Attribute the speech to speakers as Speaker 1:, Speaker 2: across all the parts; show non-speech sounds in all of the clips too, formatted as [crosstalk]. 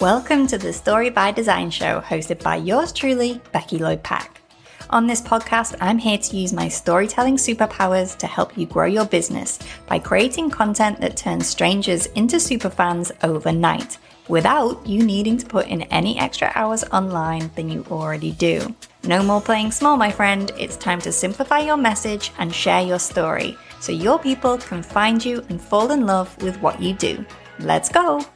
Speaker 1: Welcome to the Story by Design show, hosted by yours truly, Becky Lloyd Pack. On this podcast, I'm here to use my storytelling superpowers to help you grow your business by creating content that turns strangers into superfans overnight without you needing to put in any extra hours online than you already do. No more playing small, my friend. It's time to simplify your message and share your story so your people can find you and fall in love with what you do. Let's go!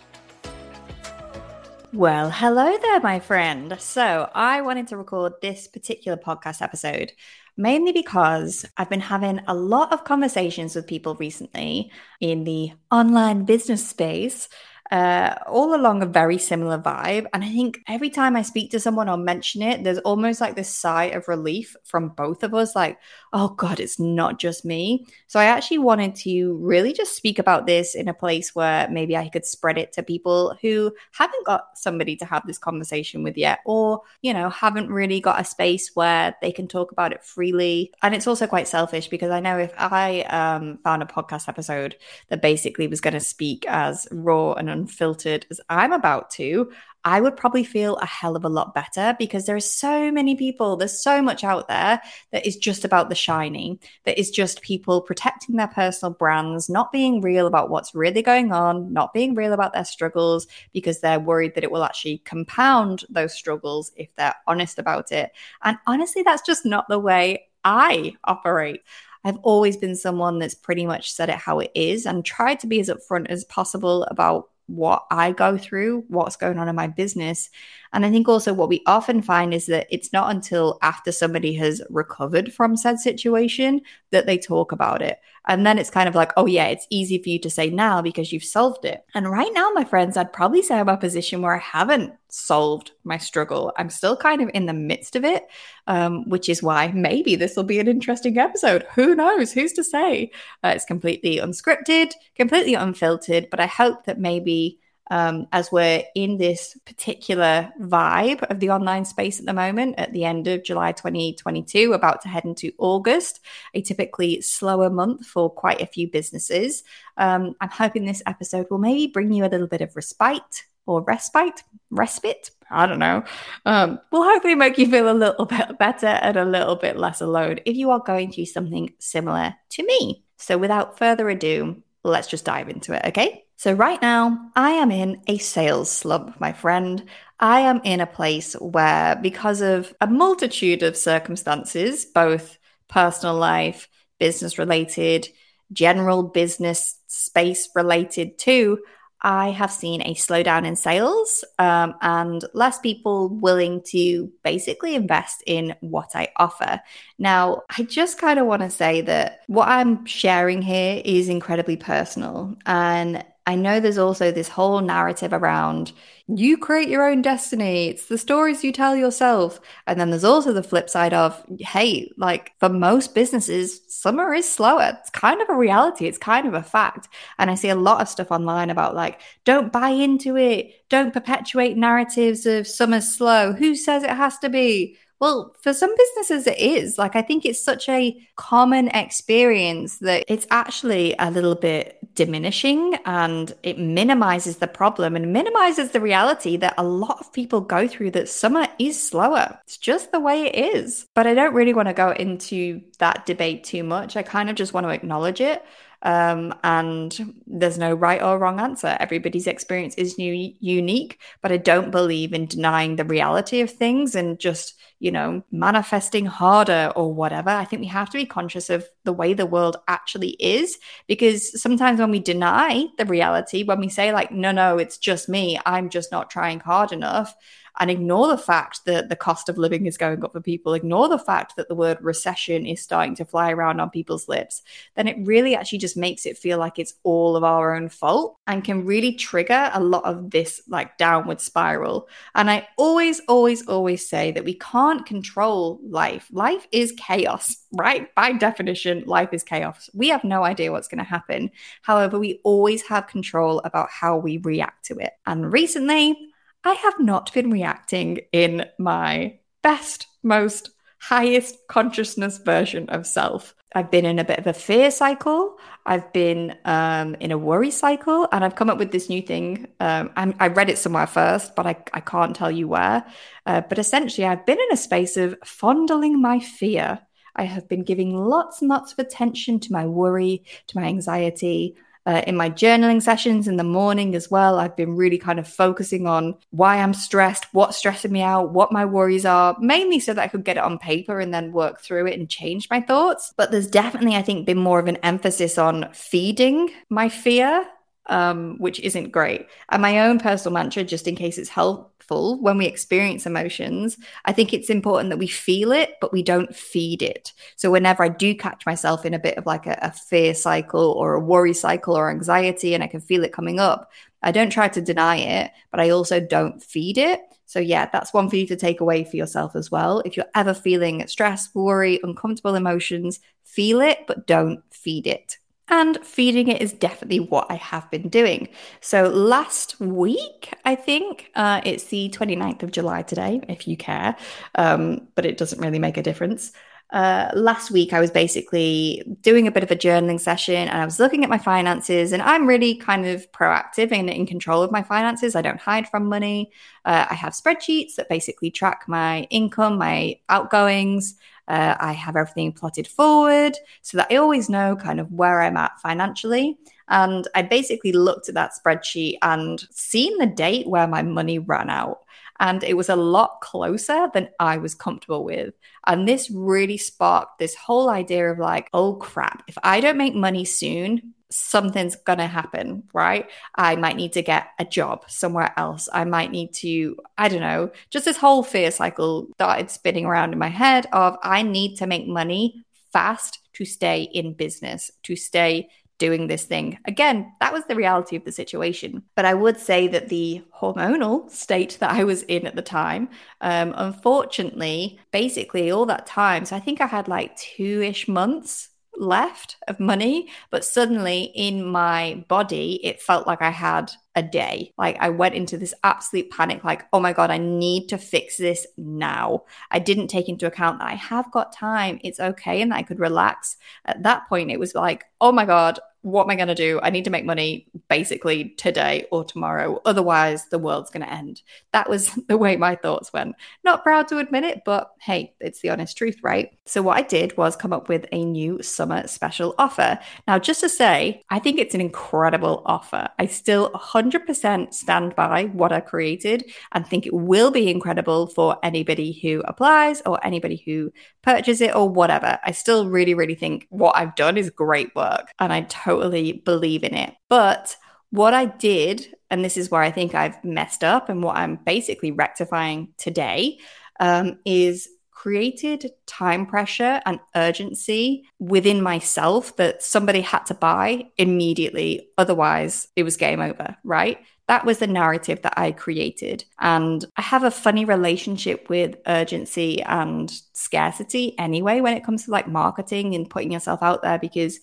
Speaker 1: Well, hello there, my friend. So, I wanted to record this particular podcast episode mainly because I've been having a lot of conversations with people recently in the online business space uh, all along a very similar vibe. And I think every time I speak to someone or mention it, there's almost like this sigh of relief from both of us like, oh God, it's not just me. So I actually wanted to really just speak about this in a place where maybe I could spread it to people who haven't got somebody to have this conversation with yet, or, you know, haven't really got a space where they can talk about it freely. And it's also quite selfish because I know if I um, found a podcast episode that basically was going to speak as raw and unfiltered as I'm about to, I would probably feel a hell of a lot better because there are so many people, there's so much out there that is just about the shiny, that is just people protecting their personal brands, not being real about what's really going on, not being real about their struggles because they're worried that it will actually compound those struggles if they're honest about it. And honestly, that's just not the way I operate. I've always been someone that's pretty much said it how it is and tried to be as upfront as possible about what I go through, what's going on in my business. And I think also what we often find is that it's not until after somebody has recovered from said situation that they talk about it. And then it's kind of like, oh, yeah, it's easy for you to say now because you've solved it. And right now, my friends, I'd probably say I'm a position where I haven't solved my struggle. I'm still kind of in the midst of it, um, which is why maybe this will be an interesting episode. Who knows? Who's to say? Uh, it's completely unscripted, completely unfiltered, but I hope that maybe um, as we're in this particular vibe of the online space at the moment at the end of July 2022, about to head into August, a typically slower month for quite a few businesses. Um, I'm hoping this episode will maybe bring you a little bit of respite or respite, respite. I don't know. Um, will hopefully make you feel a little bit better and a little bit less alone if you are going through something similar to me. So, without further ado, let's just dive into it, okay? So, right now, I am in a sales slump, my friend. I am in a place where, because of a multitude of circumstances, both personal life, business related, general business space related too, I have seen a slowdown in sales um, and less people willing to basically invest in what I offer. Now, I just kind of want to say that what I'm sharing here is incredibly personal. And I know there's also this whole narrative around you create your own destiny. It's the stories you tell yourself. And then there's also the flip side of, hey, like for most businesses, summer is slower. It's kind of a reality. It's kind of a fact. And I see a lot of stuff online about like, don't buy into it. Don't perpetuate narratives of summer's slow. Who says it has to be? Well, for some businesses, it is. Like, I think it's such a common experience that it's actually a little bit diminishing and it minimizes the problem and minimizes the reality that a lot of people go through that summer is slower. It's just the way it is. But I don't really want to go into that debate too much. I kind of just want to acknowledge it. Um, and there's no right or wrong answer. Everybody's experience is new, unique, but I don't believe in denying the reality of things and just you know, manifesting harder or whatever. I think we have to be conscious of the way the world actually is because sometimes when we deny the reality, when we say, like, no, no, it's just me, I'm just not trying hard enough, and ignore the fact that the cost of living is going up for people, ignore the fact that the word recession is starting to fly around on people's lips, then it really actually just makes it feel like it's all of our own fault and can really trigger a lot of this like downward spiral. And I always, always, always say that we can't control life. Life is chaos, [laughs] right? By definition, life is chaos. We have no idea what's going to happen. However, we always have control about how we react to it. And recently, I have not been reacting in my best, most highest consciousness version of self. I've been in a bit of a fear cycle. I've been um, in a worry cycle, and I've come up with this new thing. Um, i read it somewhere first, but I, I can't tell you where. Uh, but essentially, I've been in a space of fondling my fear. I have been giving lots and lots of attention to my worry, to my anxiety, uh, in my journaling sessions in the morning as well. I've been really kind of focusing on why I'm stressed, what's stressing me out, what my worries are, mainly so that I could get it on paper and then work through it and change my thoughts. But there's definitely, I think, been more of an emphasis on feeding my fear um, which isn't great. And my own personal mantra, just in case it's helpful, when we experience emotions, I think it's important that we feel it, but we don't feed it. So whenever I do catch myself in a bit of like a, a fear cycle or a worry cycle or anxiety, and I can feel it coming up, I don't try to deny it, but I also don't feed it. So, yeah, that's one for you to take away for yourself as well. If you're ever feeling stress, worry, uncomfortable emotions, feel it, but don't feed it and feeding it is definitely what I have been doing. So last week, I think uh, it's the 29th of July today, if you care, um, but it doesn't really make a difference. Uh, last week, I was basically doing a bit of a journaling session and I was looking at my finances. And I'm really kind of proactive and in control of my finances. I don't hide from money. Uh, I have spreadsheets that basically track my income, my outgoings, uh, I have everything plotted forward so that I always know kind of where I'm at financially. And I basically looked at that spreadsheet and seen the date where my money ran out. And it was a lot closer than I was comfortable with. And this really sparked this whole idea of like, oh crap, if I don't make money soon, something's going to happen, right? I might need to get a job somewhere else. I might need to, I don't know, just this whole fear cycle started spinning around in my head of I need to make money fast to stay in business, to stay doing this thing. Again, that was the reality of the situation. But I would say that the hormonal state that I was in at the time, um, unfortunately, basically all that time, so I think I had like two ish months left of money, but suddenly in my body, it felt like I had a day. Like I went into this absolute panic, like, oh my God, I need to fix this now. I didn't take into account that I have got time. It's okay. And I could relax. At that point, it was like, oh my God, what am I going to do? I need to make money basically today or tomorrow. Otherwise, the world's going to end. That was [laughs] the way my thoughts went. Not proud to admit it, but hey, it's the honest truth, right? So, what I did was come up with a new summer special offer. Now, just to say, I think it's an incredible offer. I still 100% stand by what I created and think it will be incredible for anybody who applies or anybody who purchases it or whatever. I still really, really think what I've done is great work and I totally believe in it. But what I did, and this is where I think I've messed up and what I'm basically rectifying today, um, is created time pressure and urgency within myself that somebody had to buy immediately. Otherwise, it was game over, right? That was the narrative that I created. And I have a funny relationship with urgency and scarcity anyway when it comes to like marketing and putting yourself out there because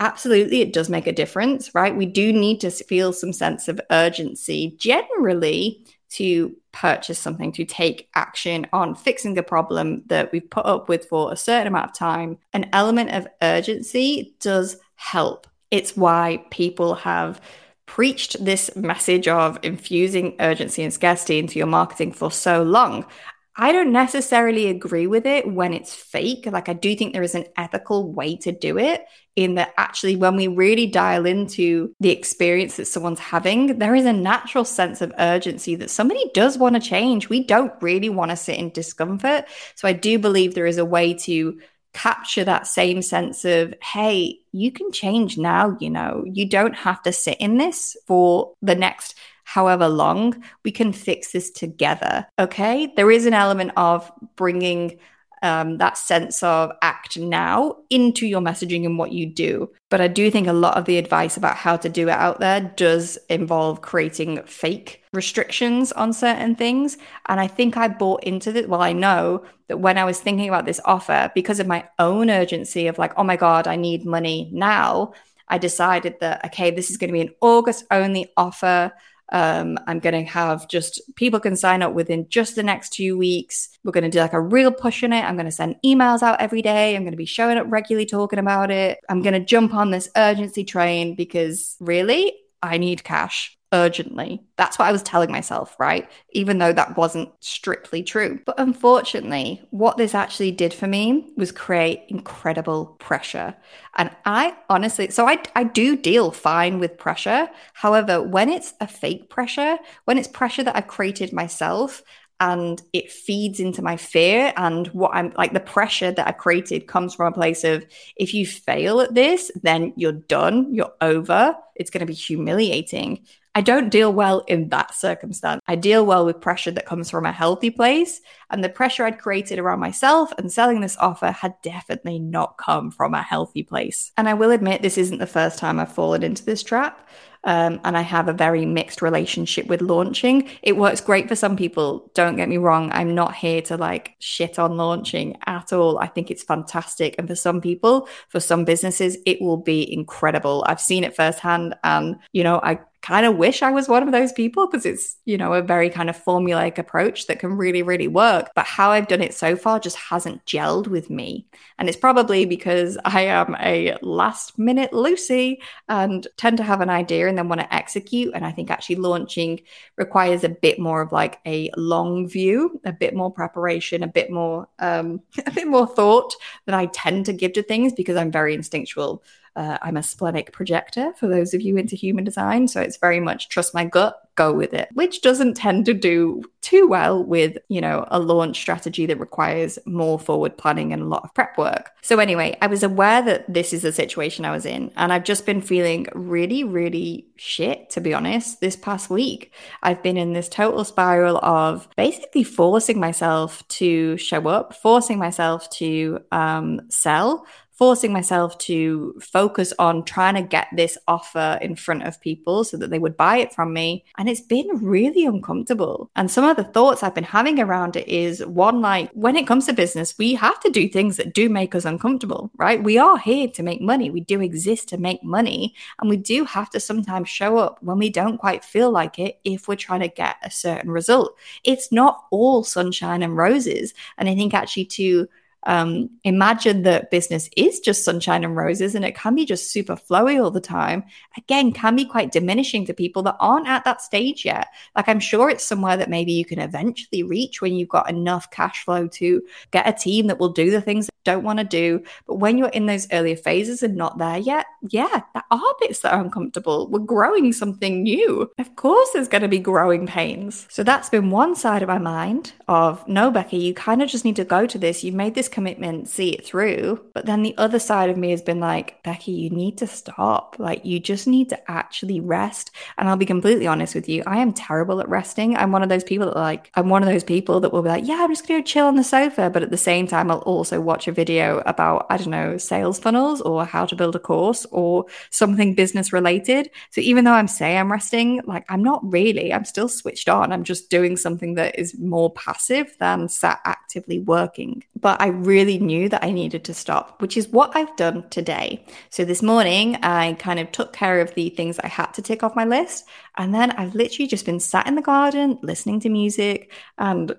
Speaker 1: absolutely it does make a difference, right? We do need to feel some sense of urgency generally to purchase something, to take action on fixing a problem that we've put up with for a certain amount of time, an element of urgency does help. It's why people have preached this message of infusing urgency and scarcity into your marketing for so long. I don't necessarily agree with it when it's fake. Like, I do think there is an ethical way to do it, in that actually, when we really dial into the experience that someone's having, there is a natural sense of urgency that somebody does want to change. We don't really want to sit in discomfort. So, I do believe there is a way to capture that same sense of, hey, you can change now, you know, you don't have to sit in this for the next however long, we can fix this together. Okay. There is an element of bringing um, that sense of act now into your messaging and what you do. But I do think a lot of the advice about how to do it out there does involve creating fake restrictions on certain things. And I think I bought into this. Well, I know that when I was thinking about this offer, because of my own urgency of like, oh my God, I need money now, I decided that, okay, this is going to be an August only offer. Um, I'm going to have just people can sign up within just the next two weeks. We're going to do like a real push in it. I'm going to send emails out every day. I'm going to be showing up regularly talking about it. I'm going to jump on this urgency train because really, I need cash urgently. That's what I was telling myself, right? Even though that wasn't strictly true. But unfortunately, what this actually did for me was create incredible pressure. And I honestly, so I, I do deal fine with pressure. However, when it's a fake pressure, when it's pressure that I've created myself, and it feeds into my fear and what I'm like the pressure that I created comes from a place of if you fail at this then you're done you're over it's going to be humiliating I don't deal well in that circumstance. I deal well with pressure that comes from a healthy place. And the pressure I'd created around myself and selling this offer had definitely not come from a healthy place. And I will admit, this isn't the first time I've fallen into this trap. Um, and I have a very mixed relationship with launching. It works great for some people. Don't get me wrong. I'm not here to like shit on launching at all. I think it's fantastic. And for some people, for some businesses, it will be incredible. I've seen it firsthand. And, you know, I kind of wish I was one of those people because it's, you know, a very kind of formulaic approach that can really, really work. But how I've done it so far just hasn't gelled with me. And it's probably because I am a last minute Lucy and tend to have an idea and then want to execute. And I think actually launching requires a bit more of like a long view, a bit more preparation, a bit more, um, [laughs] a bit more thought than I tend to give to things because I'm very instinctual. Uh, I'm a splenic projector for those of you into human design. So it's very much trust my gut, go with it, which doesn't tend to do too well with, you know, a launch strategy that requires more forward planning and a lot of prep work. So anyway, I was aware that this is the situation I was in. And I've just been feeling really, really shit, to be honest, this past week. I've been in this total spiral of basically forcing myself to show up, forcing myself to um, sell forcing myself to focus on trying to get this offer in front of people so that they would buy it from me. And it's been really uncomfortable. And some of the thoughts I've been having around it is one, like when it comes to business, we have to do things that do make us uncomfortable, right? We are here to make money. We do exist to make money. And we do have to sometimes show up when we don't quite feel like it if we're trying to get a certain result. It's not all sunshine and roses. And I think actually to um, imagine that business is just sunshine and roses and it can be just super flowy all the time, again, can be quite diminishing to people that aren't at that stage yet. Like, I'm sure it's somewhere that maybe you can eventually reach when you've got enough cash flow to get a team that will do the things that don't want to do. But when you're in those earlier phases and not there yet, yeah, are bits that are uncomfortable. We're growing something new. Of course, there's going to be growing pains. So that's been one side of my mind of no, Becky, you kind of just need to go to this. You've made this commitment, see it through. But then the other side of me has been like, Becky, you need to stop. Like, you just need to actually rest. And I'll be completely honest with you, I am terrible at resting. I'm one of those people that, like, I'm one of those people that will be like, yeah, I'm just going to chill on the sofa. But at the same time, I'll also watch a video about, I don't know, sales funnels or how to build a course or something business related. So even though I'm say I'm resting, like, I'm not really, I'm still switched on. I'm just doing something that is more passive than sat actively working. But I really knew that I needed to stop, which is what I've done today. So this morning, I kind of took care of the things I had to tick off my list. And then I've literally just been sat in the garden listening to music and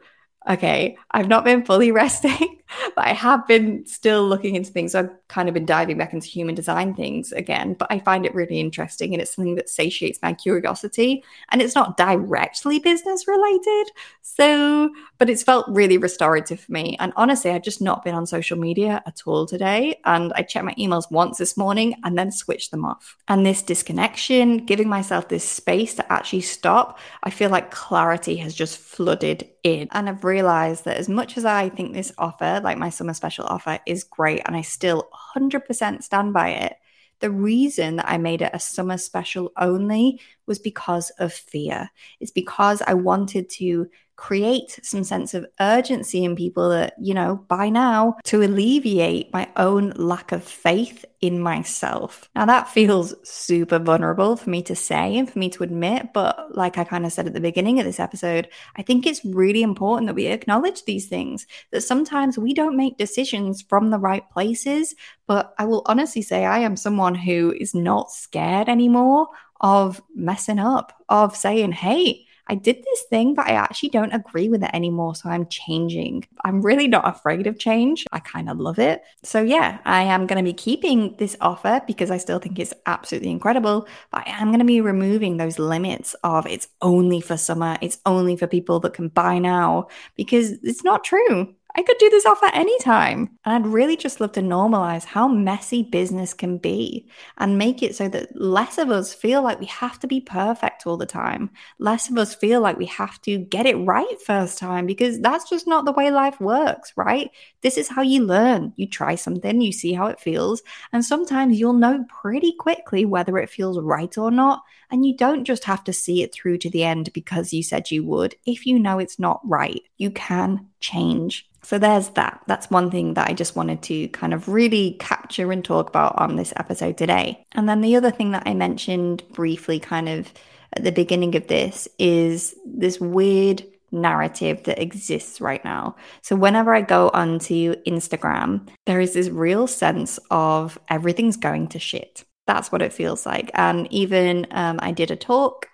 Speaker 1: okay, I've not been fully [laughs] resting, but I have been still looking into things. I've kind of been diving back into human design things again, but I find it really interesting and it's something that satiates my curiosity. And it's not directly business related. So, but it's felt really restorative for me. And honestly, I've just not been on social media at all today. And I checked my emails once this morning and then switched them off. And this disconnection, giving myself this space to actually stop, I feel like clarity has just flooded in. And I've realized that as much as I think this offer, like my summer special offer, is great and I still 100% stand by it, the reason that I made it a summer special only was because of fear. It's because I wanted to create some sense of urgency in people that, you know, buy now to alleviate my own lack of faith in myself. Now, that feels super vulnerable for me to say and for me to admit, but like I kind of said at the beginning of this episode, I think it's really important that we acknowledge these things, that sometimes we don't make decisions from the right places. But I will honestly say, I am someone who is not scared anymore of messing up, of saying, hey, I did this thing, but I actually don't agree with it anymore. So I'm changing. I'm really not afraid of change. I kind of love it. So, yeah, I am going to be keeping this offer because I still think it's absolutely incredible. But I am going to be removing those limits of it's only for summer, it's only for people that can buy now because it's not true. I could do this off at any time. And I'd really just love to normalize how messy business can be and make it so that less of us feel like we have to be perfect all the time. Less of us feel like we have to get it right first time because that's just not the way life works, right? This is how you learn. You try something, you see how it feels, and sometimes you'll know pretty quickly whether it feels right or not. And you don't just have to see it through to the end because you said you would. If you know it's not right, you can change. So there's that. That's one thing that I just wanted to kind of really capture and talk about on this episode today. And then the other thing that I mentioned briefly, kind of at the beginning of this, is this weird narrative that exists right now. So whenever I go onto Instagram, there is this real sense of everything's going to shit. That's what it feels like. And even um, I did a talk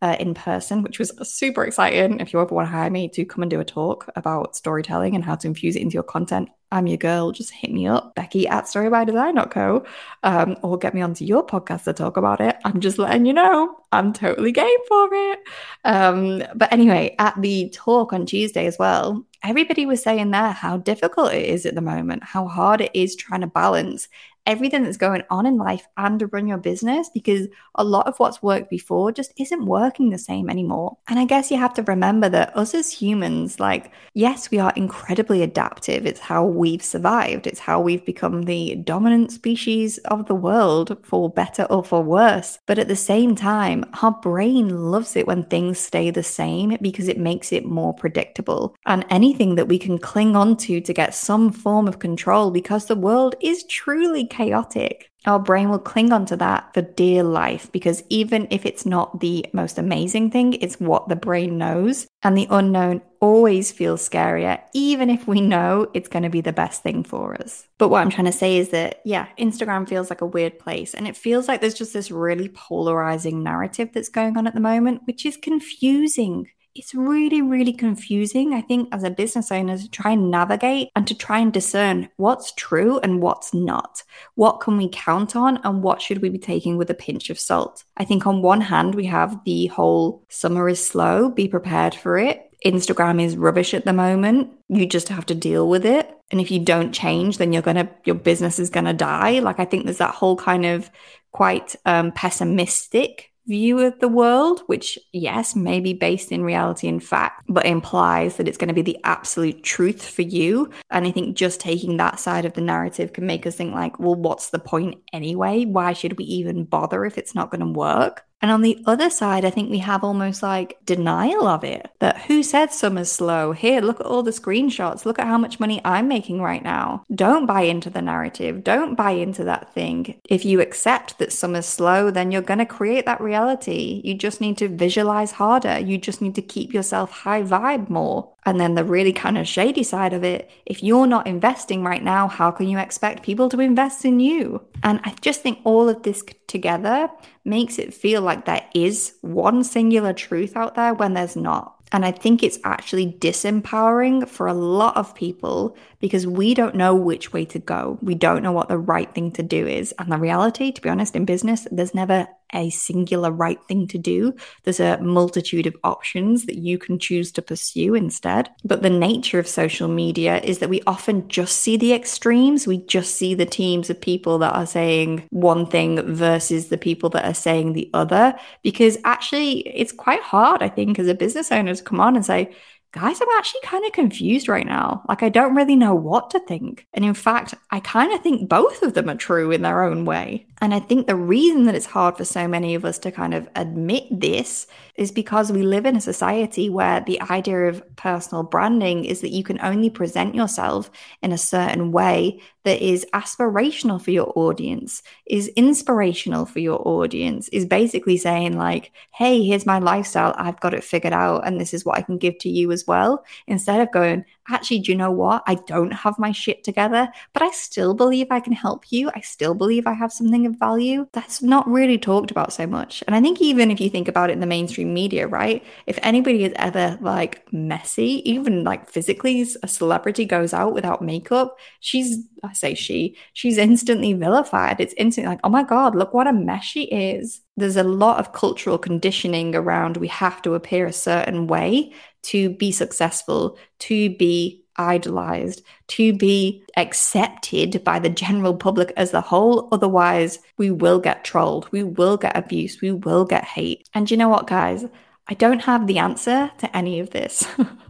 Speaker 1: uh, in person, which was super exciting. If you ever want to hire me to come and do a talk about storytelling and how to infuse it into your content, I'm your girl. Just hit me up, Becky at storybydesign.co, um, or get me onto your podcast to talk about it. I'm just letting you know I'm totally game for it. Um, but anyway, at the talk on Tuesday as well, everybody was saying there how difficult it is at the moment, how hard it is trying to balance everything that's going on in life and to run your business because a lot of what's worked before just isn't working the same anymore. And I guess you have to remember that us as humans, like, yes, we are incredibly adaptive. It's how we've survived, it's how we've become the dominant species of the world for better or for worse. But at the same time, our brain loves it when things stay the same because it makes it more predictable. And anything that we can cling on to to get some form of control because the world is truly chaotic, our brain will cling onto that for dear life because even if it's not the most amazing thing, it's what the brain knows. And the unknown always feels scarier, even if we know it's going to be the best thing for us. But what I'm trying to say is that, yeah, Instagram feels like a weird place. And it feels like there's just this really polarizing narrative that's going on at the moment, which is confusing it's really, really confusing, I think, as a business owner to try and navigate and to try and discern what's true and what's not. What can we count on and what should we be taking with a pinch of salt? I think on one hand, we have the whole summer is slow, be prepared for it. Instagram is rubbish at the moment. You just have to deal with it. And if you don't change, then you're going to, your business is going to die. Like, I think there's that whole kind of quite um, pessimistic view of the world, which, yes, may be based in reality and fact, but implies that it's going to be the absolute truth for you. And I think just taking that side of the narrative can make us think, like, well, what's the point anyway? Why should we even bother if it's not going to work? And on the other side, I think we have almost like denial of it. That who said summer's slow? Here, look at all the screenshots. Look at how much money I'm making right now. Don't buy into the narrative. Don't buy into that thing. If you accept that summer's slow, then you're going to create that reality. You just need to visualize harder. You just need to keep yourself high vibe more. And then the really kind of shady side of it, if you're not investing right now, how can you expect people to invest in you? And I just think all of this together makes it feel like there is one singular truth out there when there's not. And I think it's actually disempowering for a lot of people because we don't know which way to go. We don't know what the right thing to do is. And the reality, to be honest, in business, there's never a singular right thing to do. There's a multitude of options that you can choose to pursue instead. But the nature of social media is that we often just see the extremes. We just see the teams of people that are saying one thing versus the people that are saying the other. Because actually, it's quite hard, I think, as a business owner to come on and say, guys, I'm actually kind of confused right now. Like, I don't really know what to think. And in fact, I kind of think both of them are true in their own way. And I think the reason that it's hard for so many of us to kind of admit this is because we live in a society where the idea of personal branding is that you can only present yourself in a certain way that is aspirational for your audience, is inspirational for your audience, is basically saying, like, hey, here's my lifestyle. I've got it figured out. And this is what I can give to you as well. Instead of going, actually, do you know what? I don't have my shit together, but I still believe I can help you. I still believe I have something of value. That's not really talked about so much. And I think even if you think about it in the mainstream media, right? If anybody is ever like messy, even like physically, a celebrity goes out without makeup, she's, I say she, she's instantly vilified. It's instantly like, oh my God, look what a mess she is. There's a lot of cultural conditioning around we have to appear a certain way to be successful, to be idolized, to be accepted by the general public as a whole. Otherwise, we will get trolled, we will get abused, we will get hate. And you know what, guys? I don't have the answer to any of this.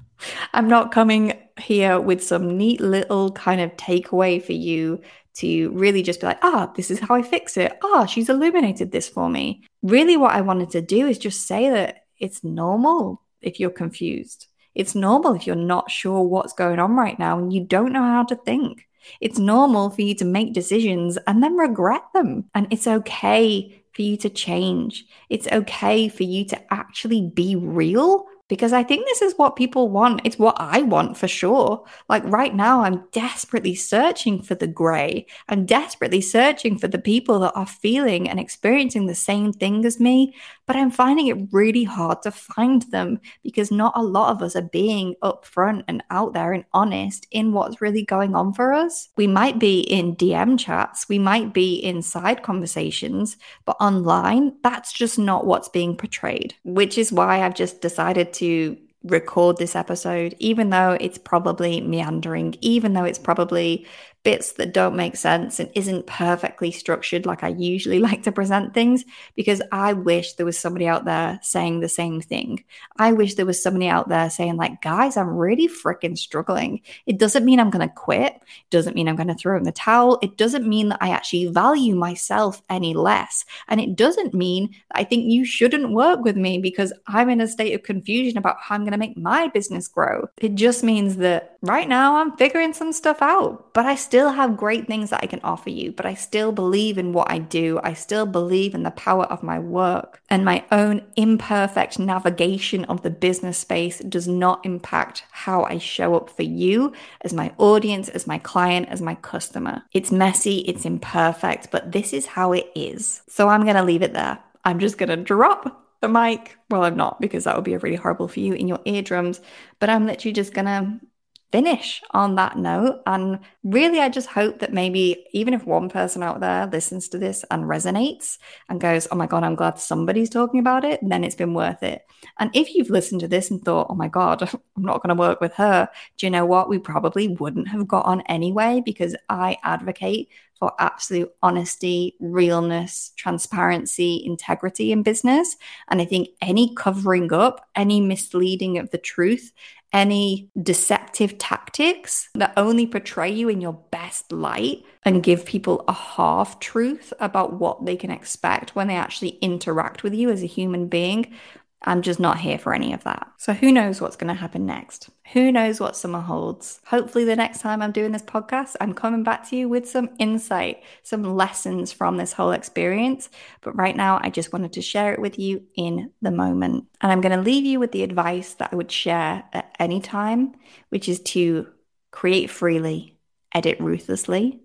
Speaker 1: [laughs] I'm not coming here with some neat little kind of takeaway for you to really just be like, ah, this is how I fix it. Ah, she's illuminated this for me. Really, what I wanted to do is just say that it's normal if you're confused. It's normal if you're not sure what's going on right now and you don't know how to think. It's normal for you to make decisions and then regret them. And it's okay for you to change. It's okay for you to actually be real because I think this is what people want. It's what I want for sure. Like right now, I'm desperately searching for the gray. I'm desperately searching for the people that are feeling and experiencing the same thing as me, but I'm finding it really hard to find them because not a lot of us are being upfront and out there and honest in what's really going on for us. We might be in DM chats, we might be in side conversations, but online, that's just not what's being portrayed, which is why I've just decided to record this episode, even though it's probably meandering, even though it's probably bits that don't make sense and isn't perfectly structured like I usually [laughs] like to present things because I wish there was somebody out there saying the same thing. I wish there was somebody out there saying like, "Guys, I'm really freaking struggling." It doesn't mean I'm going to quit. It doesn't mean I'm going to throw in the towel. It doesn't mean that I actually value myself any less. And it doesn't mean that I think you shouldn't work with me because I'm in a state of confusion about how I'm going to make my business grow. It just means that right now I'm figuring some stuff out, but I still have great things that I can offer you, but I still believe in what I do. I still believe in the power of my work and my own imperfect navigation of the business space does not impact how I show up for you as my audience, as my client, as my customer. It's messy, it's imperfect, but this is how it is. So I'm going to leave it there. I'm just going to drop the mic. Well, I'm not because that would be really horrible for you in your eardrums, but I'm literally just going to finish on that note. And really, I just hope that maybe even if one person out there listens to this and resonates and goes, Oh my God, I'm glad somebody's talking about it, then it's been worth it. And if you've listened to this and thought, Oh my God, [laughs] I'm not going to work with her, do you know what? We probably wouldn't have got on anyway because I advocate for absolute honesty, realness, transparency, integrity in business. And I think any covering up, any misleading of the truth any deceptive tactics that only portray you in your best light and give people a half truth about what they can expect when they actually interact with you as a human being I'm just not here for any of that. So who knows what's going to happen next? Who knows what summer holds? Hopefully, the next time I'm doing this podcast, I'm coming back to you with some insight, some lessons from this whole experience. But right now, I just wanted to share it with you in the moment. And I'm going to leave you with the advice that I would share at any time, which is to create freely, edit ruthlessly,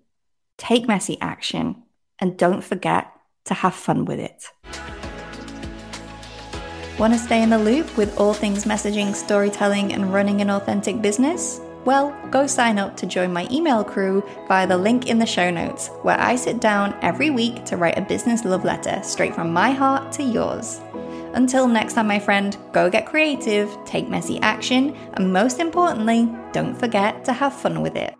Speaker 1: take messy action, and don't forget to have fun with it. Want to stay in the loop with all things messaging, storytelling, and running an authentic business? Well, go sign up to join my email crew via the link in the show notes, where I sit down every week to write a business love letter straight from my heart to yours. Until next time, my friend, go get creative, take messy action, and most importantly, don't forget to have fun with it.